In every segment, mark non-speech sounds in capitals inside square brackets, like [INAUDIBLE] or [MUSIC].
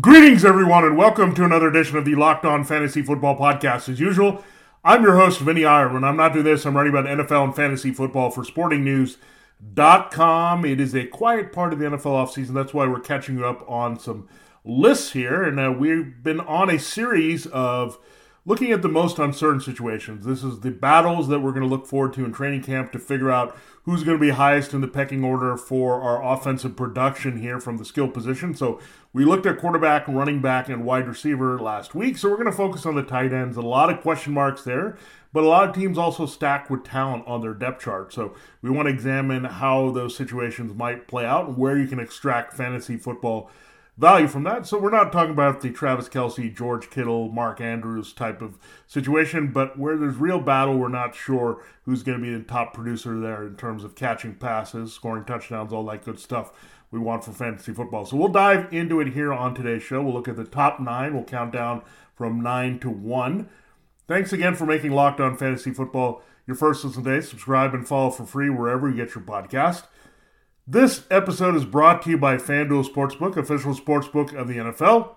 Greetings, everyone, and welcome to another edition of the Locked On Fantasy Football Podcast. As usual, I'm your host, Vinny Ireland. I'm not doing this, I'm writing about NFL and fantasy football for sportingnews.com. It is a quiet part of the NFL offseason. That's why we're catching up on some lists here. And uh, we've been on a series of looking at the most uncertain situations. This is the battles that we're going to look forward to in training camp to figure out who's going to be highest in the pecking order for our offensive production here from the skill position. So we looked at quarterback, running back, and wide receiver last week. So we're going to focus on the tight ends. A lot of question marks there, but a lot of teams also stack with talent on their depth chart. So we want to examine how those situations might play out and where you can extract fantasy football value from that. So we're not talking about the Travis Kelce, George Kittle, Mark Andrews type of situation, but where there's real battle, we're not sure who's going to be the top producer there in terms of catching passes, scoring touchdowns, all that good stuff we want for fantasy football. So we'll dive into it here on today's show. We'll look at the top nine. We'll count down from nine to one. Thanks again for making Locked On Fantasy Football your first listen today. Subscribe and follow for free wherever you get your podcast. This episode is brought to you by FanDuel Sportsbook, official sportsbook of the NFL.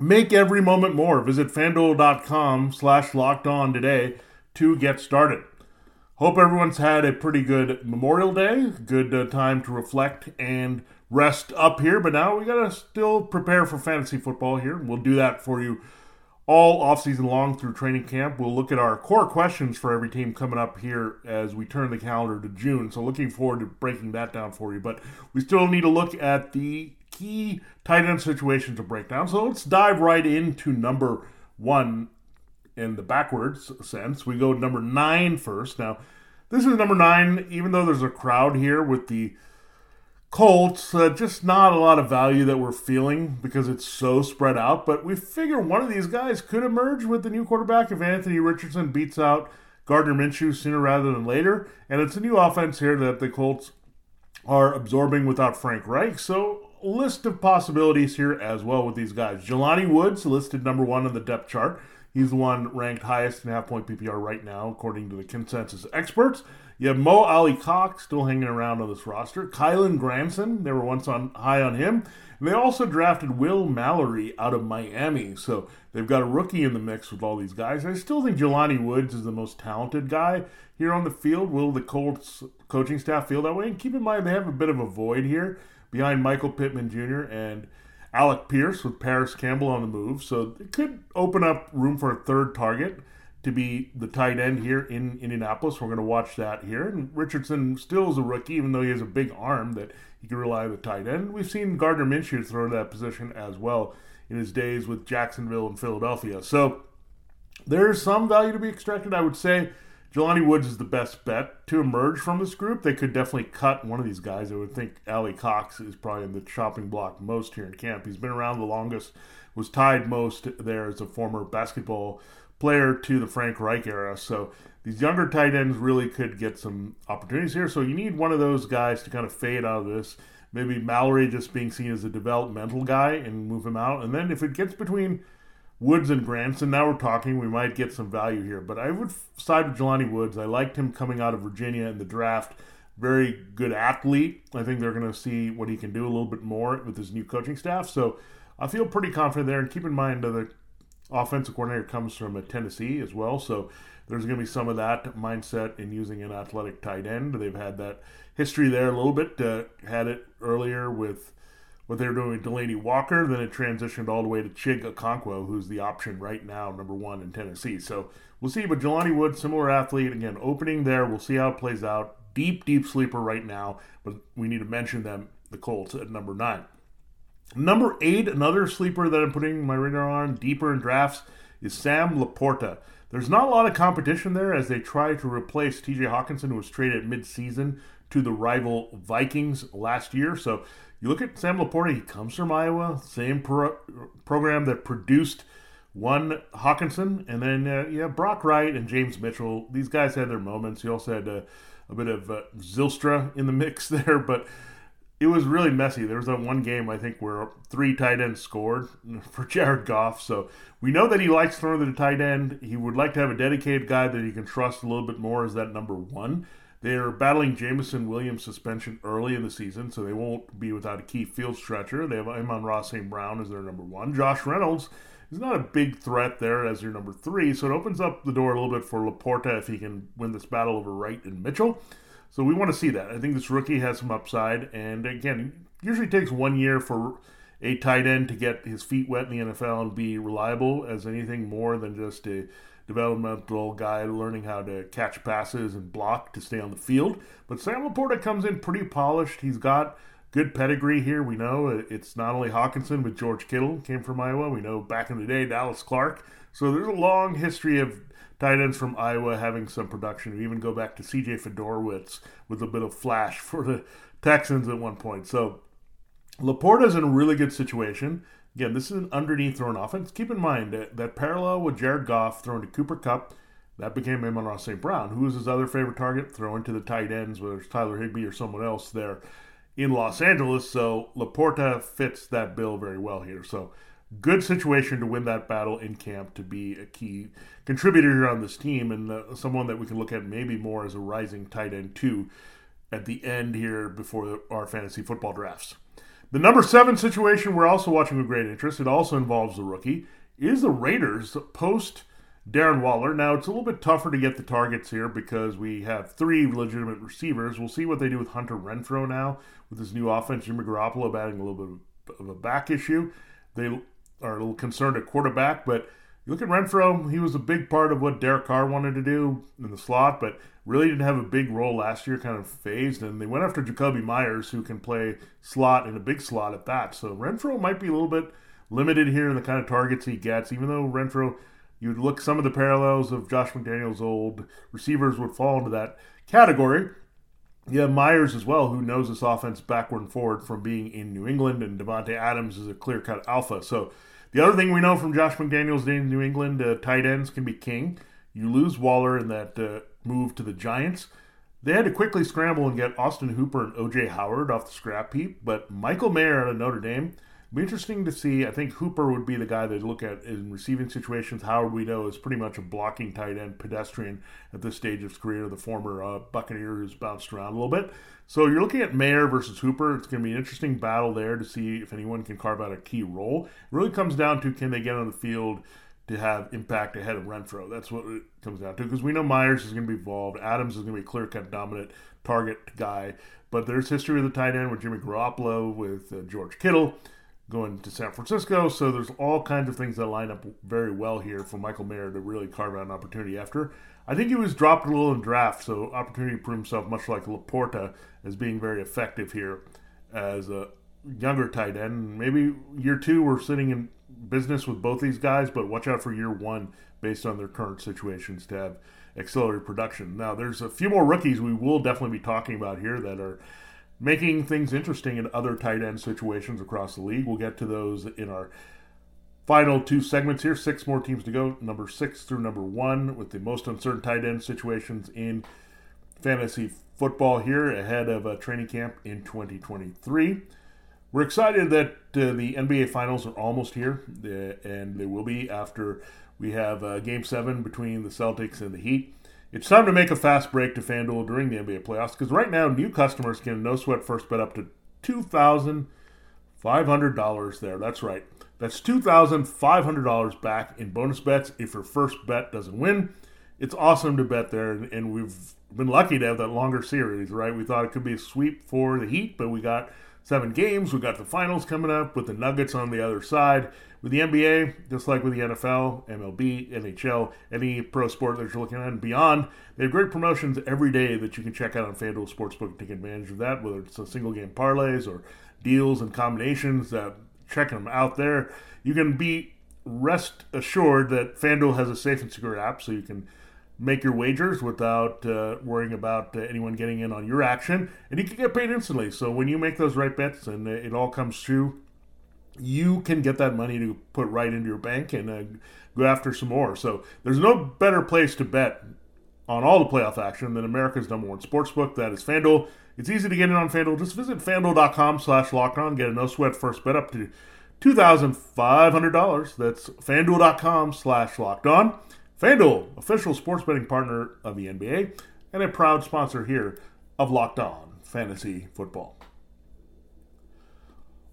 Make every moment more. Visit fanduel.com slash locked on today to get started. Hope everyone's had a pretty good Memorial Day, good uh, time to reflect and rest up here. But now we got to still prepare for fantasy football here. We'll do that for you all offseason long through training camp. We'll look at our core questions for every team coming up here as we turn the calendar to June. So looking forward to breaking that down for you. But we still need to look at the key tight end situations to break down. So let's dive right into number one in the backwards sense. We go number nine first. Now, this is number nine, even though there's a crowd here with the Colts, uh, just not a lot of value that we're feeling because it's so spread out. But we figure one of these guys could emerge with the new quarterback if Anthony Richardson beats out Gardner Minshew sooner rather than later. And it's a new offense here that the Colts are absorbing without Frank Reich. So, list of possibilities here as well with these guys. Jelani Woods listed number one on the depth chart. He's the one ranked highest in half point PPR right now, according to the consensus experts. You have Mo Alie-Cox still hanging around on this roster. Kylen Granson, they were once on high on him. And they also drafted Will Mallory out of Miami. So they've got a rookie in the mix with all these guys. I still think Jelani Woods is the most talented guy here on the field. Will the Colts coaching staff feel that way? And keep in mind, they have a bit of a void here behind Michael Pittman Jr. and Alec Pierce with Parris Campbell on the move. So it could open up room for a third target to be the tight end here in Indianapolis. We're going to watch that here. And Richardson still is a rookie, even though he has a big arm that he can rely on the tight end. We've seen Gardner Minshew throw that position as well in his days with Jacksonville and Philadelphia. So there's some value to be extracted. I would say Jelani Woods is the best bet to emerge from this group. They could definitely cut one of these guys. I would think Alie-Cox is probably in the chopping block most here in camp. He's been around the longest, was tied most there as a former basketball player to the Frank Reich era. So these younger tight ends really could get some opportunities here. So you need one of those guys to kind of fade out of this. Maybe Mallory just being seen as a developmental guy and move him out. And then if it gets between Woods and Granson, now we're talking, we might get some value here. But I would side with Jelani Woods. I liked him coming out of Virginia in the draft. Very good athlete. I think they're going to see what he can do a little bit more with his new coaching staff. So I feel pretty confident there. And keep in mind, uh, the offensive coordinator comes from Tennessee as well, so there's going to be some of that mindset in using an athletic tight end. They've had that history there a little bit. Uh, had it earlier with what they were doing with Delanie Walker, then it transitioned all the way to Chig Okonkwo, who's the option right now, number one in Tennessee. So we'll see. But Jelani Wood, similar athlete, again, opening there. We'll see how it plays out. Deep, deep sleeper right now, but we need to mention them, the Colts at number nine. Number eight, another sleeper that I'm putting my radar on deeper in drafts is Sam LaPorta. There's not a lot of competition there as they try to replace TJ Hockenson, who was traded mid-season to the rival Vikings last year. So you look at Sam LaPorta, he comes from Iowa, same pro- program that produced One Hockenson, and then uh, yeah, Brock Wright and James Mitchell. These guys had their moments. You also had uh, a bit of uh, Zylstra in the [LAUGHS] mix there, but it was really messy. There was that one game I think where three tight ends scored [LAUGHS] for Jared Goff. So we know that he likes throwing to the tight end. He would like to have a dedicated guy that he can trust a little bit more as that number one. They're battling Jameson Williams suspension early in the season, so they won't be without a key field stretcher. They have Amon-Ra St. Brown as their number one. Josh Reynolds is not a big threat there as your number three, so it opens up the door a little bit for LaPorta if he can win this battle over Wright and Mitchell. So we want to see that. I think this rookie has some upside, and again, usually takes one year for a tight end to get his feet wet in the NFL and be reliable as anything more than just a developmental guy learning how to catch passes and block to stay on the field. But Sam LaPorta comes in pretty polished. He's got good pedigree here. We know it's not only Hockenson, but George Kittle came from Iowa. We know back in the day, Dallas Clark. So there's a long history of tight ends from Iowa having some production. We even go back to C.J. Fiedorowicz with a bit of flash [LAUGHS] for the Texans at one point. So LaPorta's in a really good situation. Again, this is an underneath thrown offense. Keep in mind that, that parallel with Jared Goff throwing to Cooper Kupp, that became Amon-Ra St. Brown. Who was his other favorite target? Throwing to the tight ends, whether it's Tyler Higbee or someone else there in Los Angeles. So LaPorta fits that bill very well here. So good situation to win that battle in camp to be a key contributor here on this team and uh, someone that we can look at maybe more as a rising tight end too at the end here before our fantasy football drafts. The number seven situation we're also watching with great interest. It also involves the rookie. Is the Raiders post Darren Waller? Now it's a little bit tougher to get the targets here because we have three legitimate receivers. We'll see what they do with Hunter Renfrow now with this new offense. Jimmy Garoppolo batting a little bit of a back issue. They are a little concerned at quarterback, but you look at Renfrow, he was a big part of what Derek Carr wanted to do in the slot, but really didn't have a big role last year, kind of phased. And they went after Jakobi Meyers, who can play slot and a big slot at that. So Renfrow might be a little bit limited here in the kind of targets he gets, even though Renfrow, you'd look some of the parallels of Josh McDaniels' old receivers would fall into that category. You have Meyers as well, who knows this offense backward and forward from being in New England, and Davante Adams is a clear cut alpha. So the other thing we know from Josh McDaniels' in New England, uh, tight ends can be king. You lose Waller in that uh, move to the Giants. They had to quickly scramble and get Austin Hooper and OJ Howard off the scrap heap, but Michael Mayer out of Notre Dame be interesting to see. I think Hooper would be the guy they'd look at in receiving situations. Howard, we know, is pretty much a blocking tight end pedestrian at this stage of his career, the former uh, Buccaneer who's bounced around a little bit. So you're looking at Mayer versus Hooper. It's going to be an interesting battle there to see if anyone can carve out a key role. It really comes down to can they get on the field to have impact ahead of Renfrow. That's what it comes down to because we know Meyers is going to be involved. Adams is going to be a clear cut dominant target guy. But there's history of the tight end with Jimmy Garoppolo, with uh, George Kittle going to San Francisco. So there's all kinds of things that line up very well here for Michael Mayer to really carve out an opportunity after. I think he was dropped a little in draft, so opportunity to prove himself, much like LaPorta, as being very effective here as a younger tight end. Maybe year two, we're sitting in business with both these guys, but watch out for year one based on their current situations to have accelerated production. Now, there's a few more rookies we will definitely be talking about here that are making things interesting in other tight end situations across the league. We'll get to those in our final two segments here. Six more teams to go, number six through number one, with the most uncertain tight end situations in fantasy football here ahead of a training camp in 2023. We're excited that uh, the NBA Finals are almost here, uh, and they will be after we have uh, Game 7 between the Celtics and the Heat. It's time to make a fast break to FanDuel during the NBA playoffs because right now new customers can no sweat first bet up to $2,500 there. That's right. That's $2,500 back in bonus bets if your first bet doesn't win. It's awesome to bet there, and we've been lucky to have that longer series, right? We thought it could be a sweep for the Heat, but we got seven games. We got the finals coming up with the Nuggets on the other side. With the NBA, just like with the NFL, MLB, NHL, any pro sport that you're looking at and beyond, they have great promotions every day that you can check out on FanDuel Sportsbook and take advantage of that, whether it's a single game parlays or deals and combinations. Uh, checking them out there. You can be rest assured that FanDuel has a safe and secure app so you can make your wagers without uh, worrying about uh, anyone getting in on your action. And you can get paid instantly. So when you make those right bets and it all comes true, you can get that money to put right into your bank and uh, go after some more. So there's no better place to bet on all the playoff action than America's number one sportsbook. That is FanDuel. It's easy to get in on FanDuel. Just visit FanDuel.com slash on. Get a no sweat first bet up to $2,500. That's FanDuel.com slash locked on. FanDuel, official sports betting partner of the NBA and a proud sponsor here of Locked On Fantasy Football.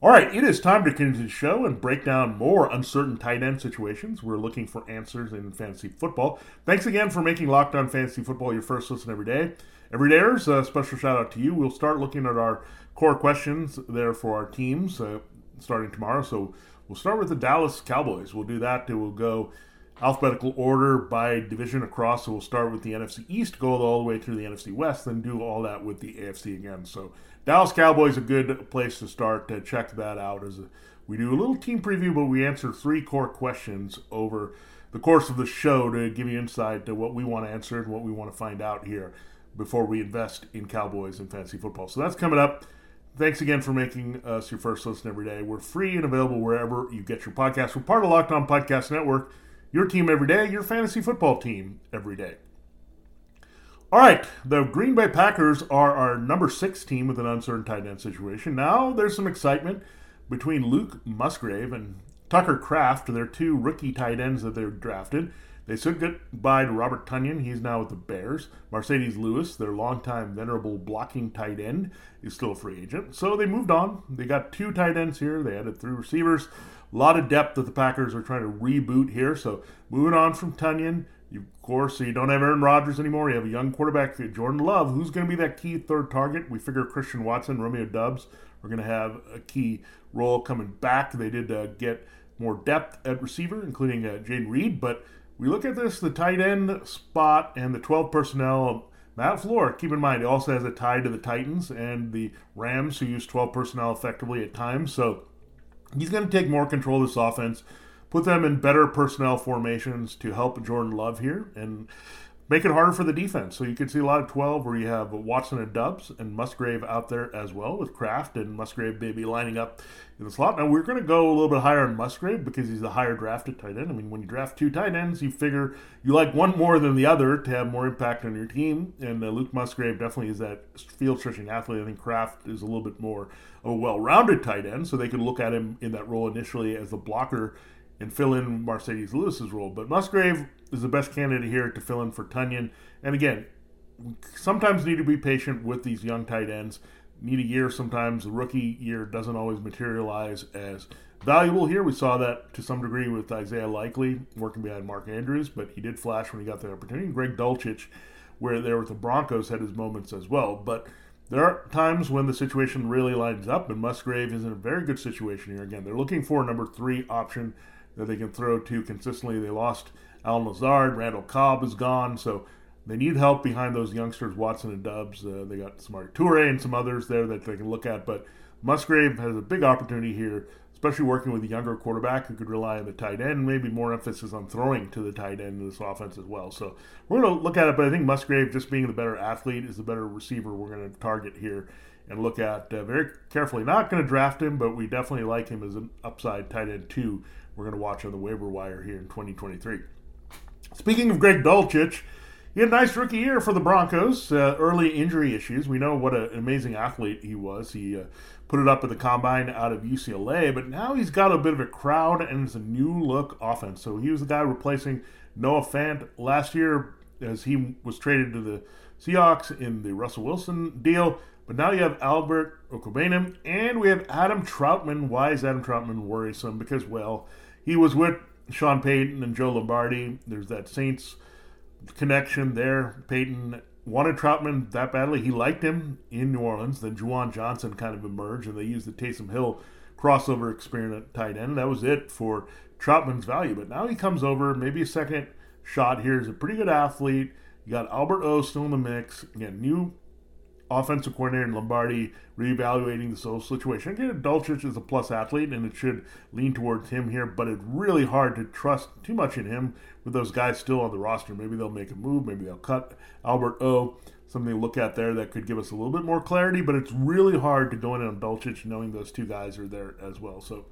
All right, it is time to continue the show and break down more uncertain tight end situations. We're looking for answers in fantasy football. Thanks again for making Locked On Fantasy Football your first listen every day. Every dayers, a special shout out to you. We'll start looking at our core questions there for our teams uh, starting tomorrow. So we'll start with the Dallas Cowboys. We'll do that. We'll go alphabetical order by division across. So we'll start with the NFC East, go all the way through the NFC West, then do all that with the AFC again. So Dallas Cowboys a good place to start to check that out as we do a little team preview, but we answer three core questions over the course of the show to give you insight to what we want to answer and what we want to find out here before we invest in Cowboys and fantasy football. So that's coming up. Thanks again for making us your first listen every day. We're free and available wherever you get your podcasts. We're part of Locked On Podcast Network. Your team every day, your fantasy football team every day. All right, the Green Bay Packers are our number six team with an uncertain tight end situation. Now there's some excitement between Luke Musgrave and Tucker Kraft, their two rookie tight ends that they drafted. They said goodbye to Robert Tonyan. He's now with the Bears. Marcedes Lewis, their longtime venerable blocking tight end, is still a free agent. So they moved on. They got two tight ends here. They added three receivers. A lot of depth that the Packers are trying to reboot here. So moving on from Tonyan you, of course, you don't have Aaron Rodgers anymore. You have a young quarterback, Jordan Love, who's going to be that key third target. We figure Christian Watson, Romeo Doubs are going to have a key role coming back. They did uh, get more depth at receiver, including uh, Jayden Reed. But we look at this, the tight end spot and the 12 personnel. Matt LaFleur, keep in mind, he also has a tie to the Titans and the Rams, who use 12 personnel effectively at times. So he's going to take more control of this offense put them in better personnel formations to help Jordan Love here and make it harder for the defense. So you can see a lot of 12 where you have Watson and Doubs and Musgrave out there as well with Kraft and Musgrave maybe lining up in the slot. Now we're going to go a little bit higher on Musgrave because he's a higher drafted tight end. I mean, when you draft two tight ends, you figure you like one more than the other to have more impact on your team. And uh, Luke Musgrave definitely is that field stretching athlete. I think Kraft is a little bit more of a well-rounded tight end, so they can look at him in that role initially as a blocker and fill in Marcedes Lewis's role. But Musgrave is the best candidate here to fill in for Tonyan. And again, we sometimes need to be patient with these young tight ends. Need a year sometimes. The rookie year doesn't always materialize as valuable here. We saw that to some degree with Isaiah Likely working behind Mark Andrews, but he did flash when he got the opportunity. Greg Dulcich, where there with the Broncos, had his moments as well. But there are times when the situation really lines up, and Musgrave is in a very good situation here. Again, they're looking for a number three option that they can throw to consistently. They lost Allen Lazard, Randall Cobb is gone, so they need help behind those youngsters, Watson and Doubs. Uh, they got Samori Toure and some others there that they can look at, but Musgrave has a big opportunity here, especially working with a younger quarterback who could rely on the tight end, maybe more emphasis on throwing to the tight end in this offense as well. So we're going to look at it, but I think Musgrave, just being the better athlete, is the better receiver we're going to target here and look at uh, very carefully. Not going to draft him, but we definitely like him as an upside tight end too we're going to watch on the waiver wire here in 2023. Speaking of Greg Dulcich, he had a nice rookie year for the Broncos. Uh, early injury issues. We know what an amazing athlete he was. He uh, put it up at the combine out of UCLA, but now he's got a bit of a crowd and it's a new look offense. So he was the guy replacing Noah Fant last year as he was traded to the Seahawks in the Russell Wilson deal. But now you have Albert Okwuegbunam and we have Adam Trautman. Why is Adam Trautman worrisome? Because, well, he was with Sean Payton and Joe Lombardi. There's that Saints connection there. Payton wanted Trautman that badly. He liked him in New Orleans. Then Juwan Johnson kind of emerged, and they used the Taysom Hill crossover experiment tight end. That was it for Trautman's value. But now he comes over, maybe a second shot here. He's a pretty good athlete. You got Albert O still in the mix. Again, new offensive coordinator in Lombardi reevaluating the social situation. Again, Dulcich is a plus athlete, and it should lean towards him here, but it's really hard to trust too much in him with those guys still on the roster. Maybe they'll make a move, maybe they'll cut Albert O. Something to look at there that could give us a little bit more clarity, but it's really hard to go in on Dulcich knowing those two guys are there as well. So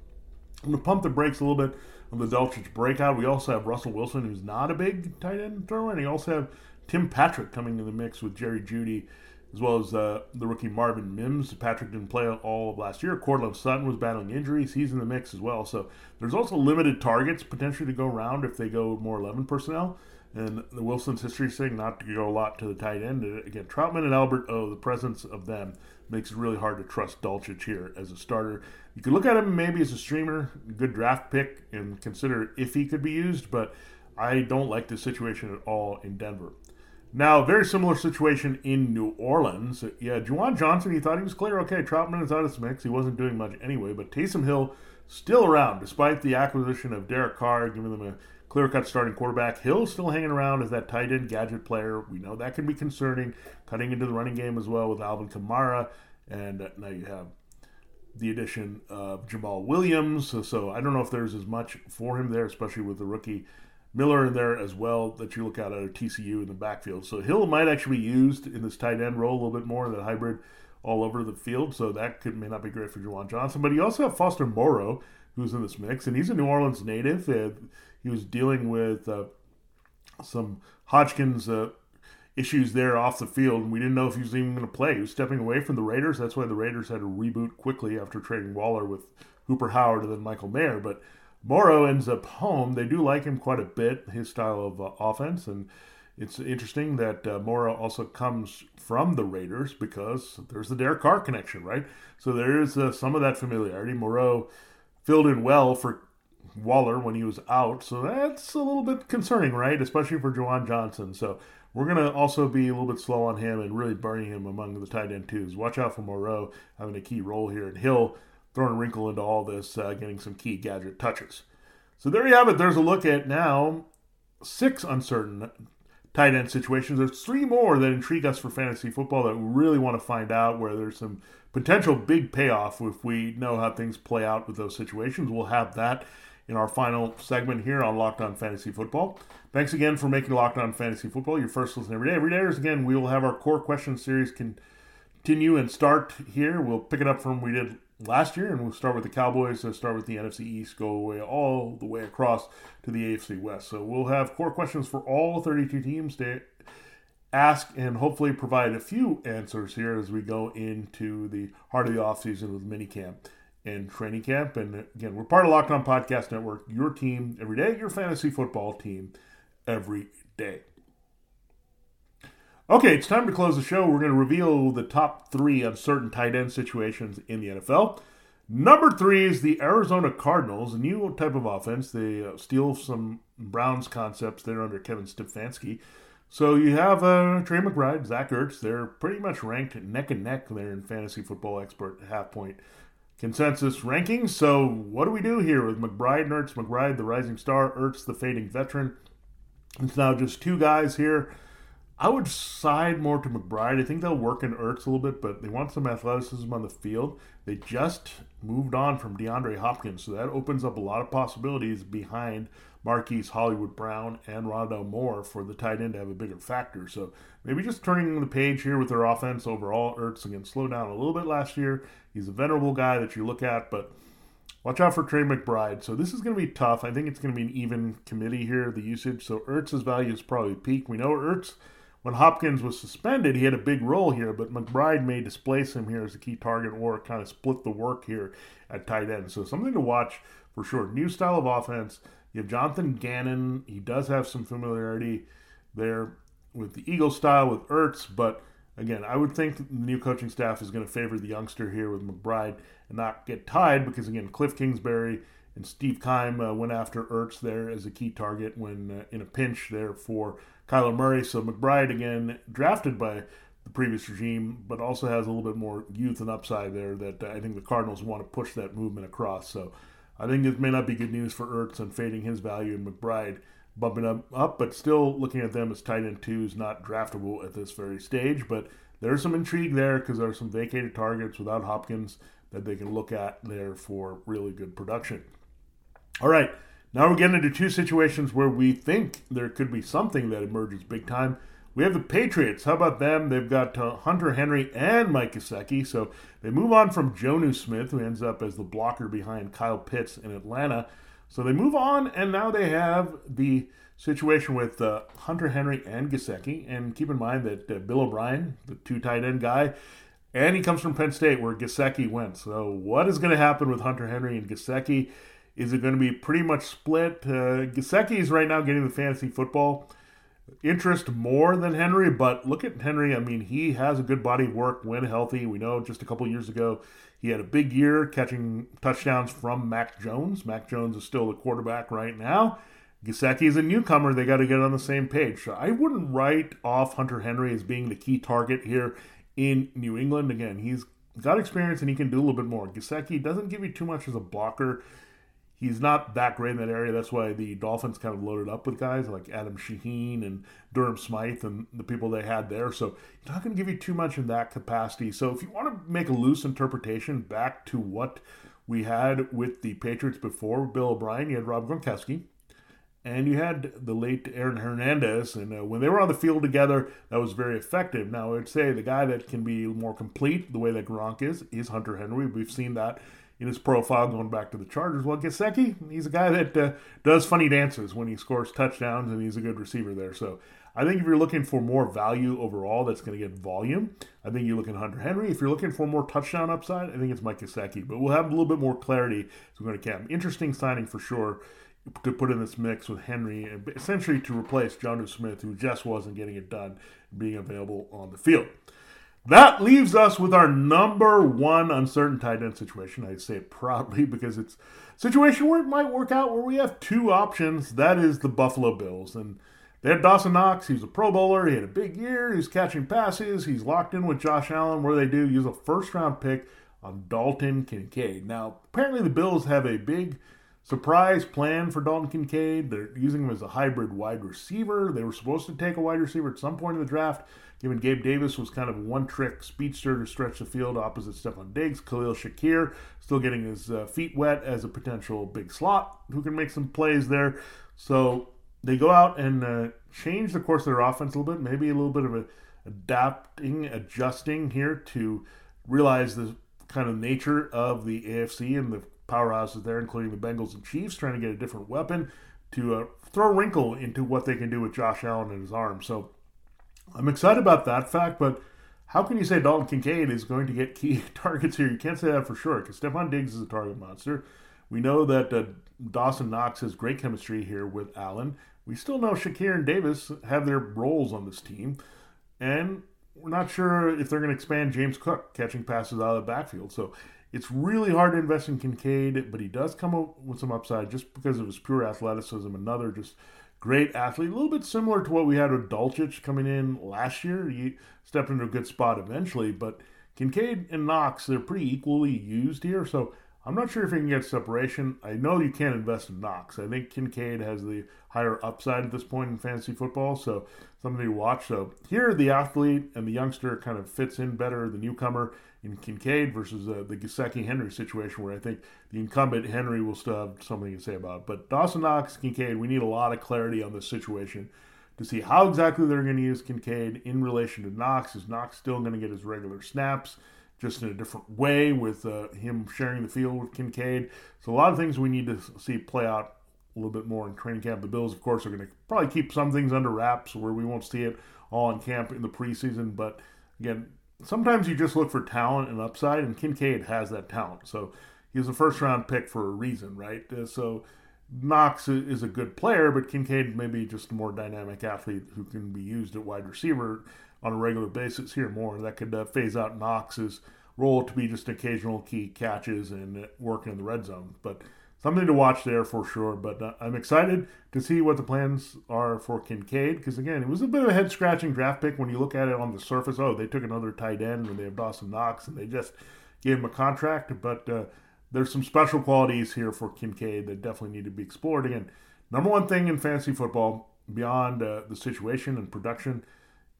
I'm going to pump the brakes a little bit on the Dulcich breakout. We also have Russell Wilson, who's not a big tight end thrower, and you also have Tim Patrick coming in the mix with Jerry Jeudy, as well as uh, the rookie Marvin Mims. Patrick didn't play all of last year. Courtland Sutton was battling injuries. He's in the mix as well. So there's also limited targets potentially to go around if they go more 11 personnel. And the Wilson's history saying not to go a lot to the tight end. Again, Trautman and Albert O, the presence of them makes it really hard to trust Dulcich here as a starter. You could look at him maybe as a streamer, good draft pick, and consider if he could be used, but I don't like the situation at all in Denver. Now, very similar situation in New Orleans. Yeah, Juwan Johnson, he thought he was clear. Okay, Trautman is out of the mix. He wasn't doing much anyway, but Taysom Hill still around despite the acquisition of Derek Carr, giving them a clear cut starting quarterback. Hill still hanging around as that tight end gadget player. We know that can be concerning, cutting into the running game as well with Alvin Kamara. And uh, now you have the addition of Jamaal Williams. So, so, I don't know if there's as much for him there, especially with the rookie Miller in there as well that you look at at TCU in the backfield. So Hill might actually be used in this tight end role a little bit more, that hybrid all over the field. So that could may not be great for Juwan Johnson. But you also have Foster Moreau who's in this mix, and he's a New Orleans native. Uh, he was dealing with uh, some Hodgkins uh, issues there off the field, and we didn't know if he was even going to play. He was stepping away from the Raiders. That's why the Raiders had to reboot quickly after trading Waller with Hooper Howard and then Michael Mayer. But Moreau ends up home. They do like him quite a bit, his style of uh, offense, and it's interesting that uh, Moreau also comes from the Raiders because there's the Derek Carr connection, right? So there is uh, some of that familiarity. Moreau filled in well for Waller when he was out. So that's a little bit concerning, right? Especially for Juwan Johnson. So we're going to also be a little bit slow on him and really burning him among the tight end twos. Watch out for Moreau having a key role here. And Hill throwing a wrinkle into all this, uh, getting some key gadget touches. So there you have it. There's a look at now six uncertain tight end situations. There's three more that intrigue us for fantasy football that we really want to find out where there's some potential big payoff if we know how things play out with those situations. We'll have that in our final segment here on Locked On Fantasy Football. Thanks again for making Locked On Fantasy Football your first listen every day. Every day, is again, we will have our core question series continue and start here. We'll pick it up from we did last year, and we'll start with the Cowboys. Start with the NFC East, go away all the way across to the AFC West. So we'll have core questions for all 32 teams to ask and hopefully provide a few answers here as we go into the heart of the offseason with minicamp and training camp. And again, we're part of Locked On Podcast Network, your team every day, your fantasy football team every day. Okay, it's time to close the show. We're going to reveal the top three uncertain tight end situations in the NFL. Number three is the Arizona Cardinals, a new type of offense. They uh, steal some Browns concepts there under Kevin Stefanski. So you have uh, Trey McBride, Zach Ertz. They're pretty much ranked neck and neck there in fantasy football expert half point consensus rankings. So what do we do here with McBride and Ertz? McBride, the rising star, Ertz, the fading veteran. It's now just two guys here. I would side more to McBride. I think they'll work in Ertz a little bit, but they want some athleticism on the field. They just moved on from DeAndre Hopkins, so that opens up a lot of possibilities behind Marquise Hollywood Brown and Rondale Moore for the tight end to have a bigger factor. So maybe just turning the page here with their offense overall. Ertz again slowed down a little bit last year. He's a venerable guy that you look at, but watch out for Trey McBride. So this is going to be tough. I think it's going to be an even committee here, the usage. So Ertz's value is probably peak. We know Ertz, when Hopkins was suspended, he had a big role here, but McBride may displace him here as a key target or kind of split the work here at tight end. So something to watch for sure. New style of offense. You have Jonathan Gannon. He does have some familiarity there with the Eagle style with Ertz, but again, I would think the new coaching staff is going to favor the youngster here with McBride and not get tied because again, Kliff Kingsbury and Steve Keim uh, went after Ertz there as a key target when uh, in a pinch there for Kyler Murray. So McBride again drafted by the previous regime, but also has a little bit more youth and upside there that uh, I think the Cardinals want to push that movement across. So I think it may not be good news for Ertz and fading his value and McBride bumping up, up, but still looking at them as tight end twos, not draftable at this very stage. But there's some intrigue there because there are some vacated targets without Hopkins that they can look at there for really good production. All right, now we're getting into two situations where we think there could be something that emerges big time. we have the Patriots. How about them? They've got uh, Hunter Henry and Mike Gesicki. So they move on from Jonnu Smith, who ends up as the blocker behind Kyle Pitts in Atlanta. So they move on, and now they have the situation with uh, Hunter Henry and Gesicki. And keep in mind that uh, Bill O'Brien, the two tight end guy, and he comes from Penn State, where Gesicki went. So what is going to happen with Hunter Henry and Gesicki? Is it going to be pretty much split? Uh, Gesicki is right now getting the fantasy football interest more than Henry, but look at Henry. I mean, he has a good body of work when healthy. We know just a couple years ago he had a big year catching touchdowns from Mac Jones. Mac Jones is still the quarterback right now. Gesicki is a newcomer. They got to get on the same page. So I wouldn't write off Hunter Henry as being the key target here in New England. Again, he's got experience and he can do a little bit more. Gesicki doesn't give you too much as a blocker. He's not that great in that area. That's why the Dolphins kind of loaded up with guys like Adam Shaheen and Durham Smythe and the people they had there. So he's not going to give you too much in that capacity. So if you want to make a loose interpretation back to what we had with the Patriots before Bill O'Brien, you had Rob Gronkowski, and you had the late Aaron Hernandez, and uh, when they were on the field together, that was very effective. Now, I would say the guy that can be more complete, the way that Gronk is, is Hunter Henry. We've seen that in his profile going back to the Chargers. Well, Gesicki, he's a guy that uh, does funny dances when he scores touchdowns, and he's a good receiver there. So I think if you're looking for more value overall, that's going to get volume. I think you're looking at Hunter Henry. If you're looking for more touchdown upside, I think it's Mike Gesicki. But we'll have a little bit more clarity as we go to camp. Interesting signing for sure to put in this mix with Henry, essentially to replace Jonnu Smith, who just wasn't getting it done, being available on the field. That leaves us with our number one uncertain tight end situation. I say it proudly [LAUGHS] because it's a situation where it might work out where we have two options. That is the Buffalo Bills. And they had Dawson Knox. He's a Pro Bowler. He had a big year. He's catching passes. He's locked in with Josh Allen. Where they do use a first round pick on Dalton Kincaid. Now, apparently, the Bills have a big surprise plan for Dalton Kincaid. They're using him as a hybrid wide receiver. They were supposed to take a wide receiver at some point in the draft, given Gabe Davis was kind of one trick speedster to stretch the field opposite Stefon Diggs. Khalil Shakir still getting his uh, feet wet as a potential big slot who can make some plays there. So they go out and uh, change the course of their offense a little bit, maybe a little bit of a adapting, adjusting here to realize the kind of nature of the AFC and the powerhouses there, including the Bengals and Chiefs, trying to get a different weapon to uh, throw a wrinkle into what they can do with Josh Allen and his arm. So I'm excited about that fact, but how can you say Dalton Kincaid is going to get key [LAUGHS] targets here? You can't say that for sure because Stefon Diggs is a target monster. We know that uh, Dawson Knox has great chemistry here with Allen. We still know Shakir and Davis have their roles on this team. And we're not sure if they're going to expand James Cook catching passes out of the backfield. So it's really hard to invest in Kincaid, but he does come up with some upside just because of his pure athleticism. Another just great athlete, a little bit similar to what we had with Dulcich coming in last year. He stepped into a good spot eventually, but Kincaid and Knox, they're pretty equally used here. So I'm not sure if he can get separation. I know you can't invest in Knox. I think Kincaid has the higher upside at this point in fantasy football, so something to watch. So here, the athlete and the youngster kind of fits in better. The newcomer in Kincaid versus uh, the Gesicki Henry situation, where I think the incumbent Henry will still have something to say about. But Dawson Knox, Kincaid, we need a lot of clarity on this situation to see how exactly they're going to use Kincaid in relation to Knox. Is Knox still going to get his regular snaps? Just in a different way with uh, him sharing the field with Kincaid. So a lot of things we need to see play out a little bit more in training camp. The Bills, of course, are going to probably keep some things under wraps where we won't see it all in camp in the preseason. But again, sometimes you just look for talent and upside, and Kincaid has that talent. So he's a first round pick for a reason, right? Uh, so Knox is a good player, but Kincaid may be just a more dynamic athlete who can be used at wide receiver on a regular basis here more. That could uh, phase out Knox's role to be just occasional key catches and working in the red zone. But something to watch there for sure. But uh, I'm excited to see what the plans are for Kincaid because, again, it was a bit of a head scratching draft pick when you look at it on the surface. Oh, they took another tight end when they have Dawson Knox and they just gave him a contract. But uh, there's some special qualities here for Kincaid that definitely need to be explored. Again, number one thing in fantasy football beyond uh, the situation and production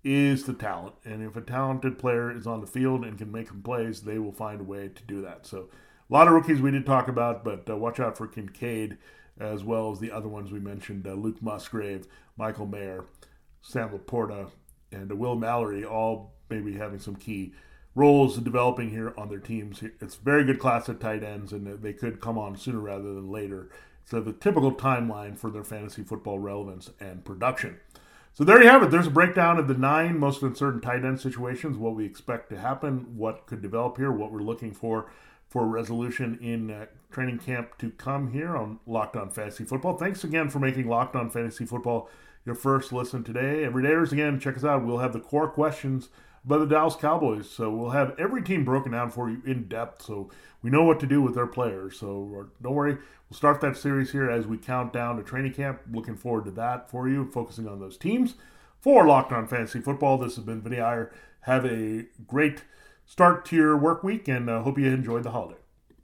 is the talent. And if a talented player is on the field and can make some plays, they will find a way to do that. So, a lot of rookies we did talk about, but uh, watch out for Kincaid as well as the other ones we mentioned uh, Luke Musgrave, Michael Mayer, Sam LaPorta, and Will Mallory all maybe having some key roles developing here on their teams. It's very good class of tight ends, and they could come on sooner rather than later. So the typical timeline for their fantasy football relevance and production. So there you have it. There's a breakdown of the nine most uncertain tight end situations, what we expect to happen, what could develop here, what we're looking for for resolution in uh, training camp to come here on Locked On Fantasy Football. Thanks again for making Locked On Fantasy Football your first listen today. Every dayers, again, check us out. We'll have the core questions by the Dallas Cowboys. So we'll have every team broken down for you in depth so we know what to do with their players. So don't worry, we'll start that series here as we count down to training camp. Looking forward to that for you, focusing on those teams. For Locked On Fantasy Football, this has been Vinny Iyer. Have a great start to your work week and uh, hope you enjoyed the holiday.